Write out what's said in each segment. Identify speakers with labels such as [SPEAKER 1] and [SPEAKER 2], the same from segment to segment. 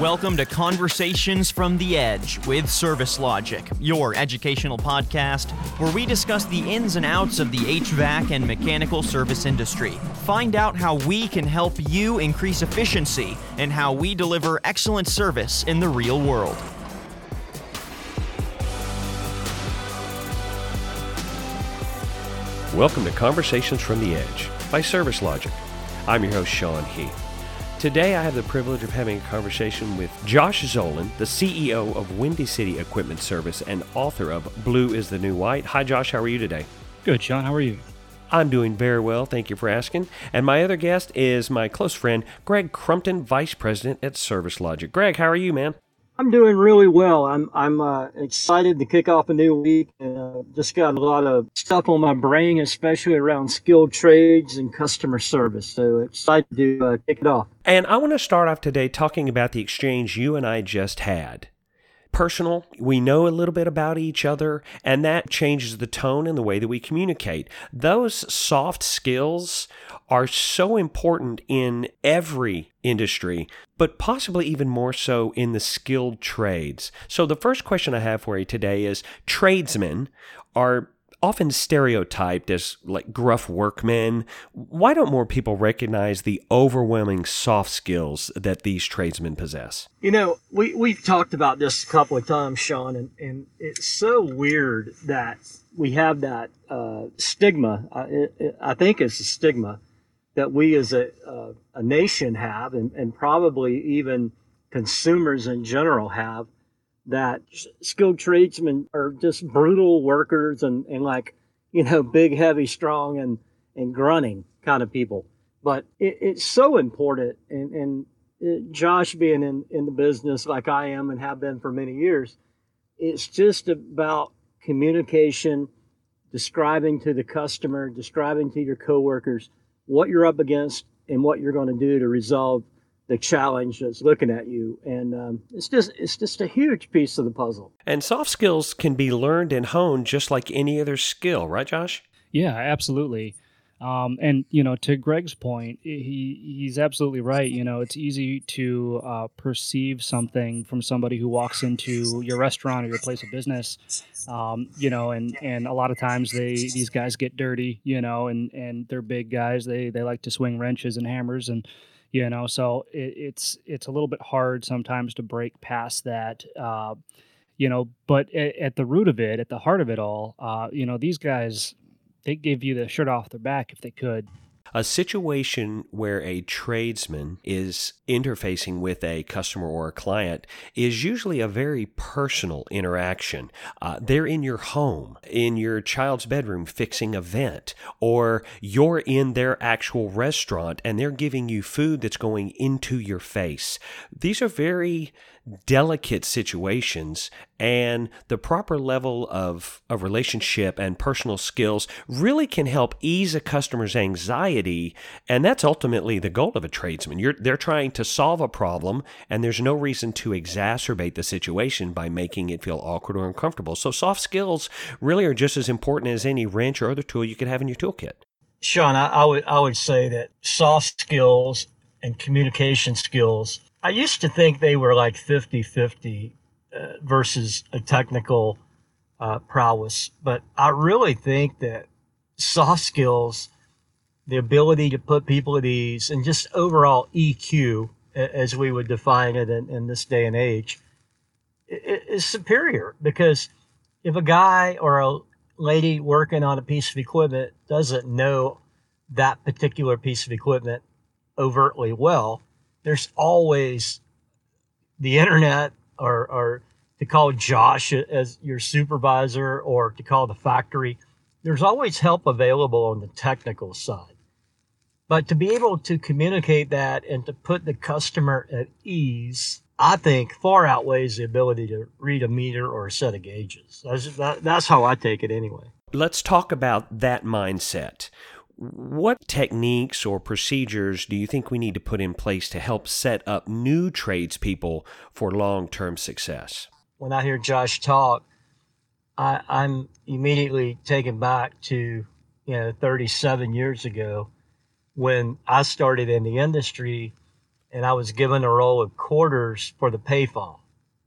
[SPEAKER 1] Welcome to Conversations from the Edge with Service Logic, your educational podcast where we discuss the ins and outs of the HVAC and mechanical service industry. Find out how we can help you increase efficiency and how we deliver excellent service in the real world.
[SPEAKER 2] Welcome to Conversations from the Edge by Service Logic. I'm your host, Sean Heath. Today, I have the privilege of having a conversation with Josh Zolin, the CEO of Windy City Equipment Service and author of Blue is the New White. Hi, Josh. How are you today?
[SPEAKER 3] Good, Sean. How are you?
[SPEAKER 2] I'm doing very well. Thank you for asking. And my other guest is my close friend, Greg Crumpton, Vice President at Service Logic. Greg, how are you, man?
[SPEAKER 4] I'm doing really well. I'm I'm uh, excited to kick off a new week. And, uh, just got a lot of stuff on my brain, especially around skilled trades and customer service. So excited to uh, kick it off.
[SPEAKER 2] And I want to start off today talking about the exchange you and I just had. Personal, we know a little bit about each other, and that changes the tone and the way that we communicate. Those soft skills are so important in every industry, but possibly even more so in the skilled trades. So, the first question I have for you today is tradesmen are often stereotyped as like gruff workmen. Why don't more people recognize the overwhelming soft skills that these tradesmen possess?
[SPEAKER 4] You know, we, we've talked about this a couple of times, Sean, and, and it's so weird that we have that uh, stigma. I, I think it's a stigma that we as a, a nation have, and, and probably even consumers in general have, that skilled tradesmen are just brutal workers and, and like, you know, big, heavy, strong, and, and grunting kind of people. But it, it's so important. And, and it, Josh being in, in the business like I am and have been for many years, it's just about communication, describing to the customer, describing to your coworkers what you're up against and what you're going to do to resolve the challenge that's looking at you and um, it's just it's just a huge piece of the puzzle
[SPEAKER 2] and soft skills can be learned and honed just like any other skill right josh
[SPEAKER 3] yeah absolutely um, and you know, to Greg's point, he he's absolutely right. You know, it's easy to uh, perceive something from somebody who walks into your restaurant or your place of business. Um, you know, and and a lot of times they these guys get dirty. You know, and and they're big guys. They they like to swing wrenches and hammers and you know so it, it's it's a little bit hard sometimes to break past that uh, you know but at, at, the root of it at the heart of it all uh, you know these guys they give you the shirt off their back if they could.
[SPEAKER 2] A situation where a tradesman is interfacing with a customer or a client is usually a very personal interaction. Uh, they're in your home, in your child's bedroom, fixing a vent, or you're in their actual restaurant and they're giving you food that's going into your face. These are very delicate situations and the proper level of, of relationship and personal skills really can help ease a customer's anxiety. And that's ultimately the goal of a tradesman. You're, they're trying to solve a problem and there's no reason to exacerbate the situation by making it feel awkward or uncomfortable. So soft skills really are just as important as any wrench or other tool you could have in your toolkit.
[SPEAKER 4] Sean I, I would i would say that soft skills and communication skills I used to think they were like 50 50 uh, versus a technical uh, prowess, but I really think that soft skills, the ability to put people at ease, and just overall EQ, as we would define it in, in this day and age, is superior. Because if a guy or a lady working on a piece of equipment doesn't know that particular piece of equipment overtly well, there's always the internet or, or to call Josh as your supervisor or to call the factory. There's always help available on the technical side. But to be able to communicate that and to put the customer at ease, I think far outweighs the ability to read a meter or a set of gauges. That's, that, that's how I take it anyway.
[SPEAKER 2] Let's talk about that mindset. What techniques or procedures do you think we need to put in place to help set up new tradespeople for long term success?
[SPEAKER 4] When I hear Josh talk, I, I'm immediately taken back to you know 37 years ago when I started in the industry and I was given a roll of quarters for the payphone.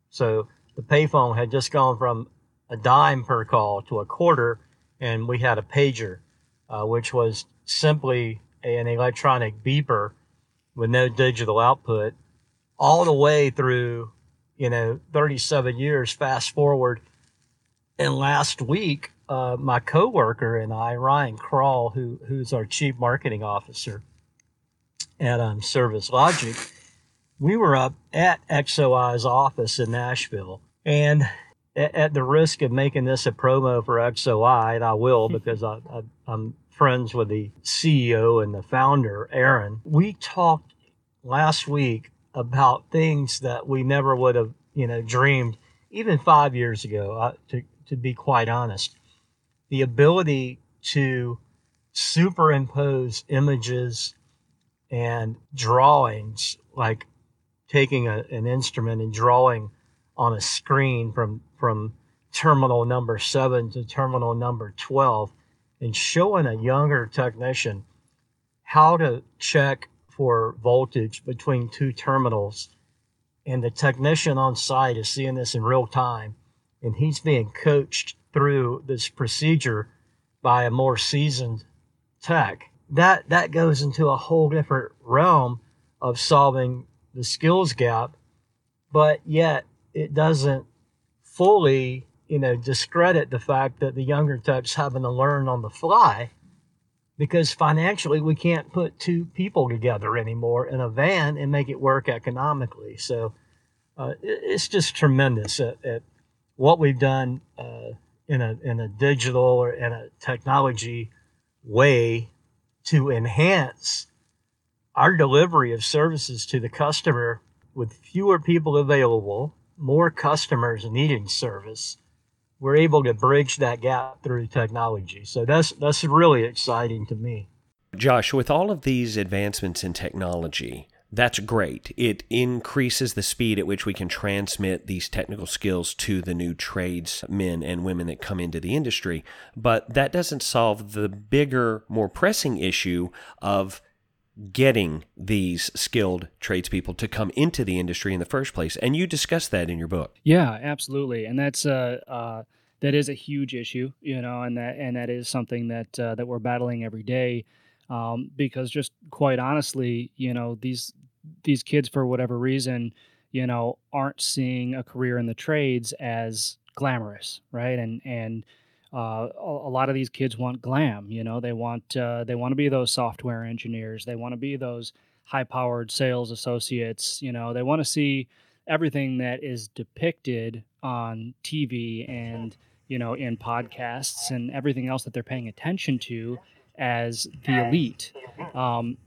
[SPEAKER 4] So the payphone had just gone from a dime per call to a quarter, and we had a pager, uh, which was simply an electronic beeper with no digital output, all the way through, you know, 37 years. Fast forward, and last week, uh, my coworker and I, Ryan Crawl, who who's our chief marketing officer at um, Service Logic, we were up at XOI's office in Nashville, and at, at the risk of making this a promo for XOI, and I will because I, I, I'm friends with the CEO and the founder, Aaron. We talked last week about things that we never would have, you know, dreamed even five years ago. Uh, to to be quite honest, the ability to superimpose images and drawings, like taking a, an instrument and drawing on a screen from from terminal number seven to terminal number 12 and showing a younger technician how to check for voltage between two terminals. And the technician on site is seeing this in real time, and he's being coached through this procedure by a more seasoned tech. That that goes into a whole different realm of solving the skills gap, but yet it doesn't fully, you know, discredit the fact that the younger techs having to learn on the fly because financially we can't put two people together anymore in a van and make it work economically. So uh, it's just tremendous at, at, what we've done uh, in a in a digital or in a technology way to enhance our delivery of services to the customer with fewer people available, more customers needing service we're able to bridge that gap through technology. So that's that's really exciting to me.
[SPEAKER 2] Josh, with all of these advancements in technology, that's great. It increases the speed at which we can transmit these technical skills to the new tradesmen and women that come into the industry. But that doesn't solve the bigger, more pressing issue of getting these skilled tradespeople to come into the industry in the first place. And you discuss that in your book.
[SPEAKER 3] Yeah, absolutely. And that's uh, uh, that is a huge issue, you know, and that and that is something that uh, that we're battling every day. Um, because just quite honestly, you know, these these kids for whatever reason, you know, aren't seeing a career in the trades as glamorous, right? And and uh, a, a, lot of these kids want glam. You know, they want uh, they want to be those software engineers. They want to be those high-powered sales associates. You know, they want to see everything that is depicted on TV and you know in podcasts and everything else that they're paying attention to as the elite. Um,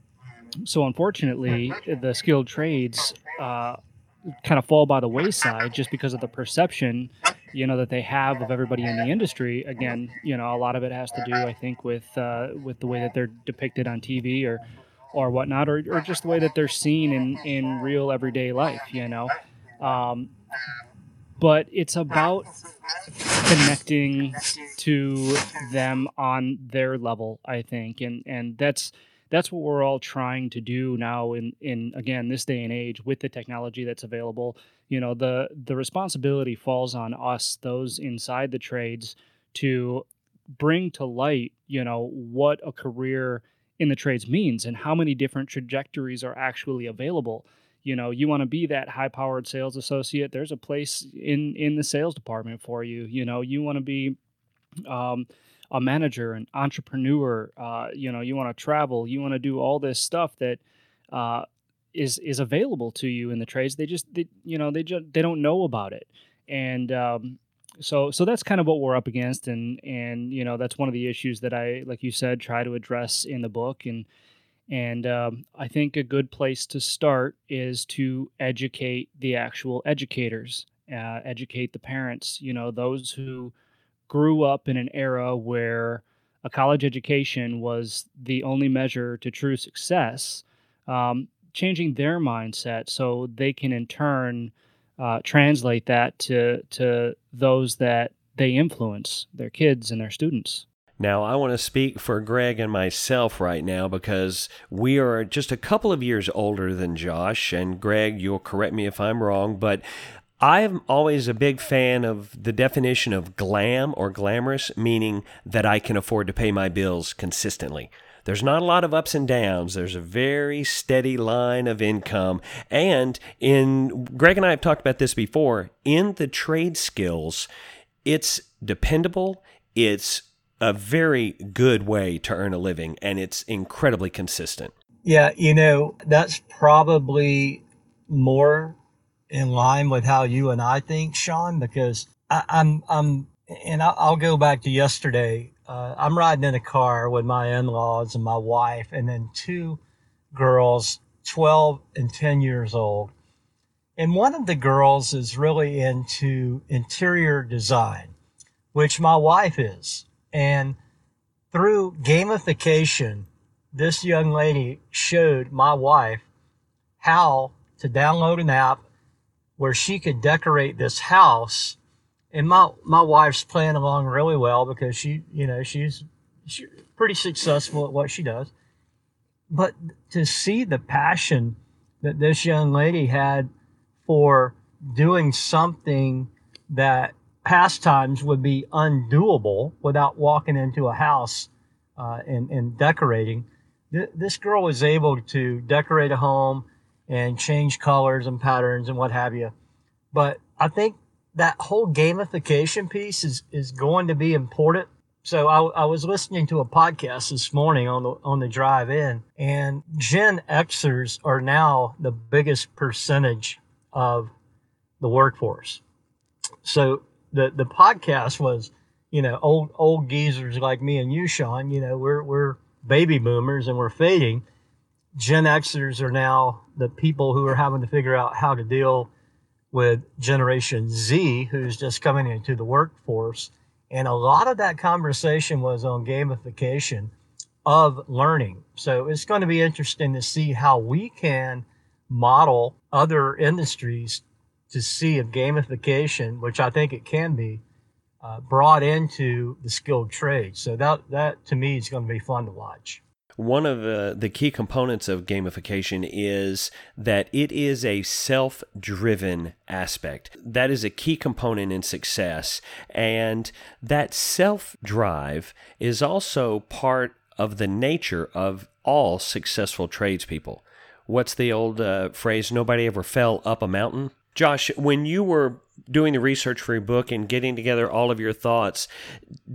[SPEAKER 3] so unfortunately, the skilled trades uh, kind of fall by the wayside just because of the perception you know that they have of everybody in the industry again you know a lot of it has to do i think with uh, with the way that they're depicted on tv or or whatnot or, or just the way that they're seen in in real everyday life you know? Um, but it's about connecting to them on their level i think and and that's that's what we're all trying to do now in in again this day and age with the technology that's available you know the the responsibility falls on us those inside the trades to bring to light you know what a career in the trades means and how many different trajectories are actually available you know you want to be that high powered sales associate there's a place in in the sales department for you you know you want to be um, a manager, an entrepreneur. Uh, you know, you want to travel, you want to do all this stuff that uh, is is available to you in the trades. They just, they, you know, they just they don't know about it, and um, so so that's kind of what we're up against, and and you know that's one of the issues that I, like you said, try to address in the book, and and um, I think a good place to start is to educate the actual educators, uh, educate the parents. You know, those who grew up in an era where a college education was the only measure to true success, um, changing their mindset so they can in turn uh, translate that to to those that they influence, their kids and their students.
[SPEAKER 2] Now, I want to speak for Greg and myself right now because we are just a couple of years older than Josh. And Greg, you'll correct me if I'm wrong, but I'm always a big fan of the definition of glam or glamorous, meaning that I can afford to pay my bills consistently. There's not a lot of ups and downs. There's a very steady line of income. And in Greg and I have talked about this before, in the trade skills, it's dependable, it's a very good way to earn a living, and it's incredibly consistent.
[SPEAKER 4] Yeah, you know, that's probably more in line with how you and I think, Sean, because I, am I'm, I'm, and I'll go back to yesterday. Uh, I'm riding in a car with my in-laws and my wife, and then two girls, 12 and 10 years old. And one of the girls is really into interior design, which my wife is. And through gamification, this young lady showed my wife how to download an app where she could decorate this house. And my, my wife's playing along really well because she, you know, she's, she's pretty successful at what she does. But to see the passion that this young lady had for doing something that pastimes would be undoable without walking into a house uh, and, and decorating. Th- this girl was able to decorate a home and change colors and patterns and what have you. But I think that whole gamification piece is, is going to be important. So I, I was listening to a podcast this morning on the on the drive in, and Gen Xers are now the biggest percentage of the workforce. So the the podcast was, you know, old old geezers like me and you, Sean. You know, we're we're baby boomers and we're fading. Gen Xers are now the people who are having to figure out how to deal with Generation Z, who's just coming into the workforce. And a lot of that conversation was on gamification of learning. So it's going to be interesting to see how we can model other industries to see if gamification, which I think it can be, uh, brought into the skilled trade. So that that to me is going to be fun to watch.
[SPEAKER 2] One of the, the key components of gamification is that it is a self driven aspect. That is a key component in success. And that self drive is also part of the nature of all successful tradespeople. What's the old uh, phrase? Nobody ever fell up a mountain. Josh, when you were doing the research for your book and getting together all of your thoughts,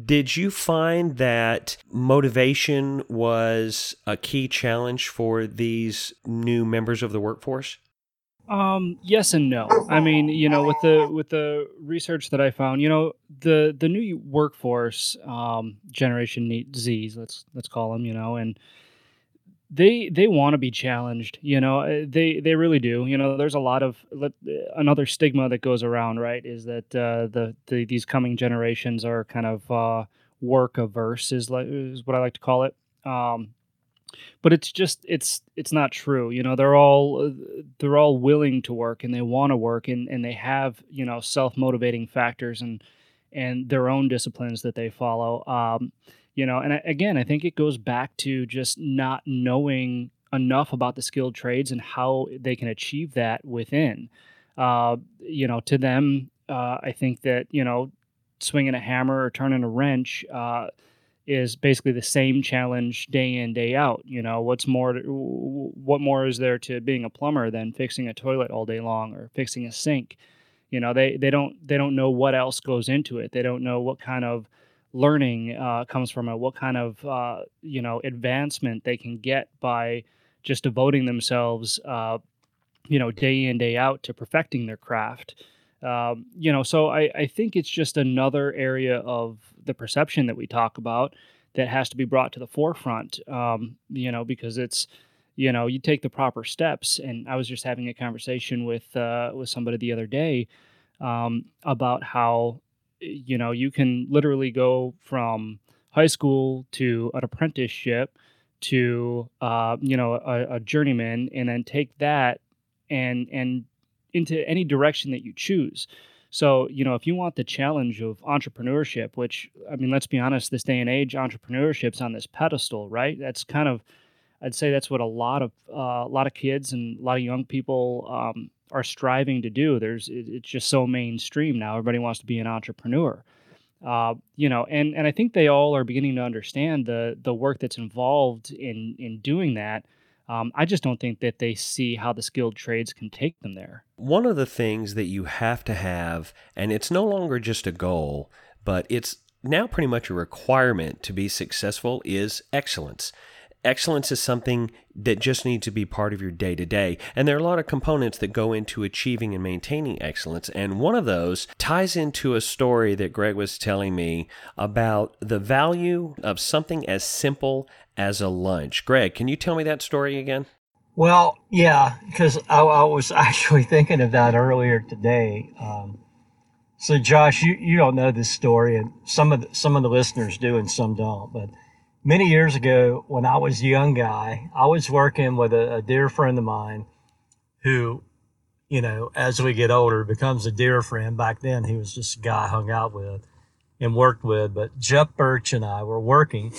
[SPEAKER 2] did you find that motivation was a key challenge for these new members of the workforce?
[SPEAKER 3] Um, yes and no. I mean, you know, with the with the research that I found, you know, the the new workforce, um, generation Z's, let's let's call them, you know, and they they want to be challenged you know uh, they they really do you know there's a lot of another stigma that goes around right is that uh, the, the these coming generations are kind of uh, work averse is is what I like to call it um, but it's just it's it's not true you know they're all uh, they're all willing to work and they want to work and and they have you know self-motivating factors and and their own disciplines that they follow um, you know and again i think it goes back to just not knowing enough about the skilled trades and how they can achieve that within. Uh, you know to them uh, i think that you know swinging a hammer or turning a wrench uh, is basically the same challenge day in day out. You know what's more what more is there to being a plumber than fixing a toilet all day long or fixing a sink? You know they they don't they don't know what else goes into it. They don't know what kind of learning uh, comes from it, what kind of uh, you know advancement they can get by just devoting themselves, uh, you know, day in day out to perfecting their craft. Um, you know, so I, I think it's just another area of the perception that we talk about that has to be brought to the forefront. Um, you know, because it's you know you take the proper steps. And I was just having a conversation with uh, with somebody the other day um, about how you know, you can literally go from high school to an apprenticeship to uh, you know a, a, journeyman, and then take that and and into any direction that you choose. So, you know, if you want the challenge of entrepreneurship, which, I mean, let's be honest, this day and age, entrepreneurship's on this pedestal, right? That's kind of, I'd say that's what a lot of, uh, a lot of kids and a lot of young people um, are striving to do. There's, it, it's just so mainstream now. Everybody wants to be an entrepreneur. Uh, you know, and, and I think they all are beginning to understand the the work that's involved in in doing that. Um, I just don't think that they see how the skilled trades can take them there.
[SPEAKER 2] One of the things that you have to have, and it's no longer just a goal, but it's now pretty much a requirement to be successful, is excellence. Excellence is something that just needs to be part of your day to day. And there are a lot of components that go into achieving and maintaining excellence. And one of those ties into a story that Greg was telling me about the value of something as simple as a lunch. Greg, can you tell me that story again?
[SPEAKER 4] Well, yeah, because I, I, was actually thinking of that earlier today. Um, so, Josh, you, you don't know this story, and some of the, some of the listeners do, and some don't. But many years ago, when I was a young guy, I was working with a, a dear friend of mine who, you know, as we get older, becomes a dear friend. Back then, he was just a guy I hung out with and worked with. But Jeff Birch and I were working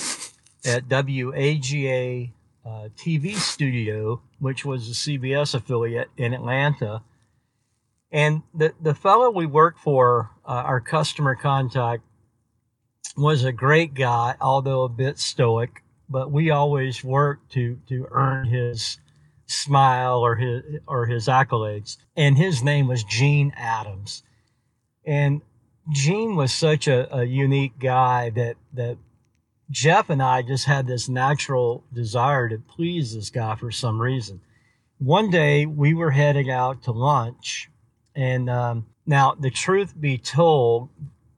[SPEAKER 4] at WAGA uh, TV studio, which was a CBS affiliate in Atlanta. And the, the fellow we worked for, uh, our customer contact, was a great guy, although a bit stoic. But we always worked to to earn his smile or his or his accolades. And his name was Gene Adams. And Gene was such a, a unique guy that that Jeff and I just had this natural desire to please this guy for some reason. One day we were heading out to lunch, and um, now the truth be told,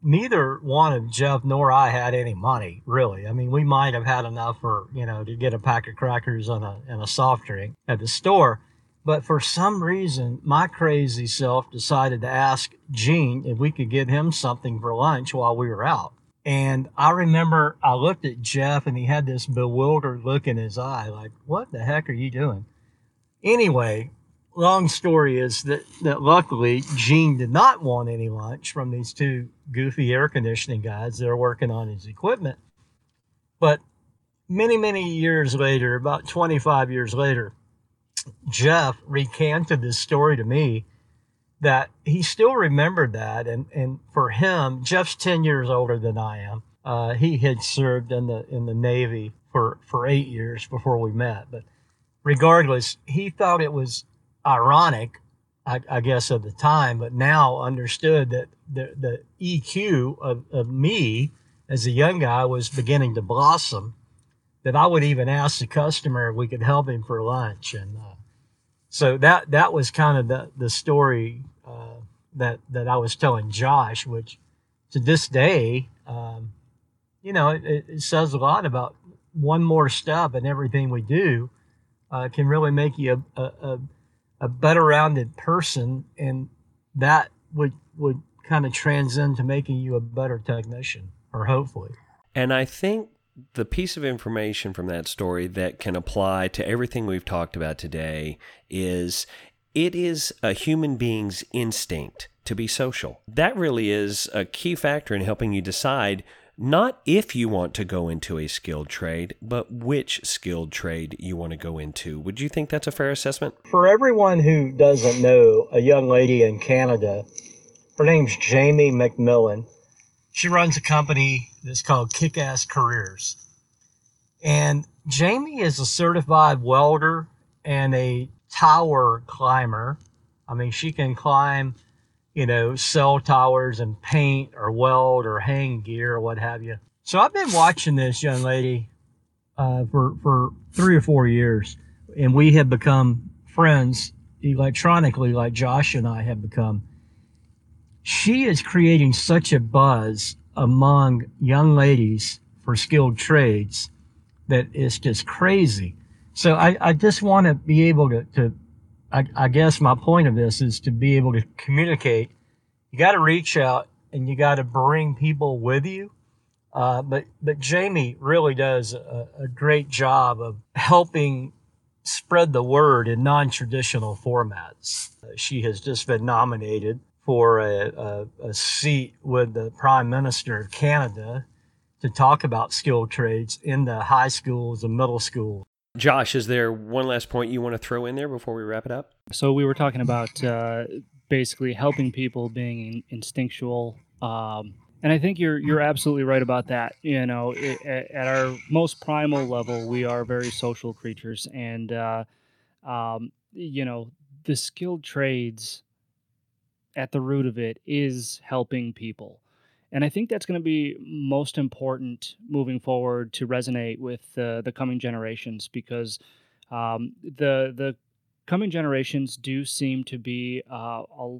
[SPEAKER 4] neither one of Jeff nor I had any money, really. I mean, we might have had enough for, you know, to get a pack of crackers and a, and a soft drink at the store. But for some reason, my crazy self decided to ask Gene if we could get him something for lunch while we were out. And I remember I looked at Jeff and he had this bewildered look in his eye, like, what the heck are you doing? Anyway, long story is that, that luckily Gene did not want any lunch from these two goofy air conditioning guys that are working on his equipment. But many, many years later, about 25 years later, Jeff recanted this story to me that he still remembered that. And, and for him, Jeff's 10 years older than I am. Uh, he had served in the, in the Navy for, for eight years before we met. But regardless, he thought it was ironic, I, I, guess, at the time, but now understood that the, the EQ of, of me as a young guy was beginning to blossom. That I would even ask the customer if we could help him for lunch, and uh, so that that was kind of the the story uh, that that I was telling Josh, which to this day, um, you know, it, it, says a lot about one more step and everything we do uh, can really make you a, a, a better rounded person and that would would kind of transcend to making you a better technician or hopefully
[SPEAKER 2] and i think the piece of information from that story that can apply to everything we've talked about today is it is a human being's instinct to be social. That really is a key factor in helping you decide not if you want to go into a skilled trade, but which skilled trade you want to go into. Would you think that's a fair assessment?
[SPEAKER 4] For everyone who doesn't know, a young lady in Canada, her name's Jamie McMillan. She runs a company that's called Kick Ass Careers. And Jamie is a certified welder and a tower climber. I mean, she can climb you know, cell towers and paint or weld or hang gear or what have you. So I've been watching this young lady uh, for for three or four years, and we have become friends electronically, like Josh and I have become. She is creating such a buzz among young ladies for skilled trades that it's just crazy. So I, I just want to be able to, to I, I guess my point of this is to be able to communicate. You got to reach out and you got to bring people with you. Uh, but but Jamie really does a, a, great job of helping spread the word in non-traditional formats. She has just been nominated for a, a, a seat with the Prime Minister of Canada to talk about skilled trades in the high schools and middle schools.
[SPEAKER 2] Josh, is there one last point you want to throw in there before we wrap it up?
[SPEAKER 3] So we were talking about uh, basically helping people being instinctual, um, and I think you're you're absolutely right about that. You know, it, at our most primal level, we are very social creatures, and uh, um, you know, the skilled trades at the root of it is helping people. And I think that's going to be most important moving forward to resonate with uh, the coming generations because um, the the coming generations do seem to be uh, a,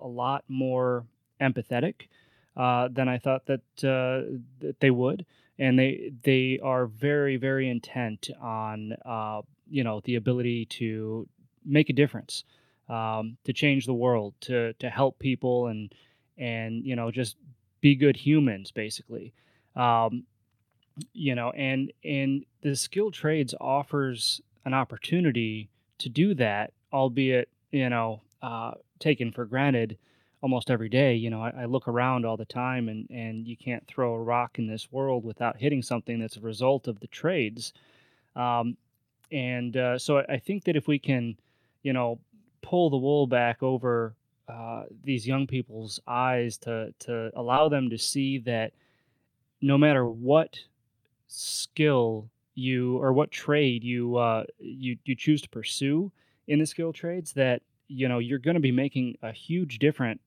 [SPEAKER 3] a lot more empathetic uh, than I thought that, uh, that they would, and they they are very very intent on uh, you know the ability to make a difference, um, to change the world, to to help people, and and you know just be good humans, basically. Um, you know, and and the skilled trades offers an opportunity to do that, albeit you know uh, taken for granted almost every day. You know, I, I, look around all the time, and and you can't throw a rock in this world without hitting something that's a result of the trades. Um, and uh, so I think that if we can, you know, pull the wool back over uh, these young people's eyes to to allow them to see that no matter what skill you or what trade you uh, you you choose to pursue in the skill trades, that you know you're going to be making a huge different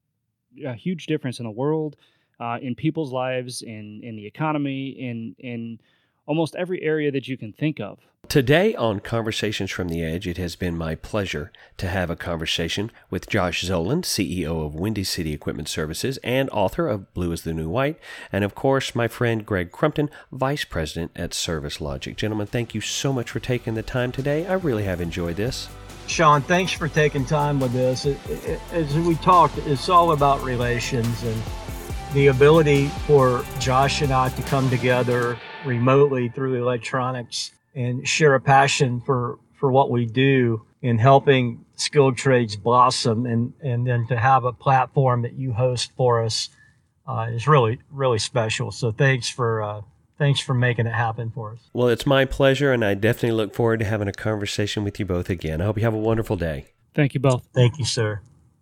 [SPEAKER 3] a huge difference in the world, uh, in people's lives, in in the economy, in in almost every area that you can think of.
[SPEAKER 2] Today on Conversations from the Edge, it has been my pleasure to have a conversation with Josh Zolin, CEO of Windy City Equipment Services and author of Blue is the New White, and of course, my friend Greg Crumpton, Vice President at Service Logic. Gentlemen, thank you so much for taking the time today. I really have enjoyed this.
[SPEAKER 4] Sean, thanks for taking time with it, as we talked, it's all about relations and the ability for Josh and I to come together remotely through electronics and share a passion for, for what we do in helping skilled trades blossom and, and then to have a platform that you host for us uh, is really, really special. So thanks for, uh, thanks for making it happen for us.
[SPEAKER 2] Well, it's my pleasure, and I definitely look forward to having a conversation with you both again. I hope you have a wonderful day.
[SPEAKER 3] Thank you both.
[SPEAKER 4] Thank you, sir.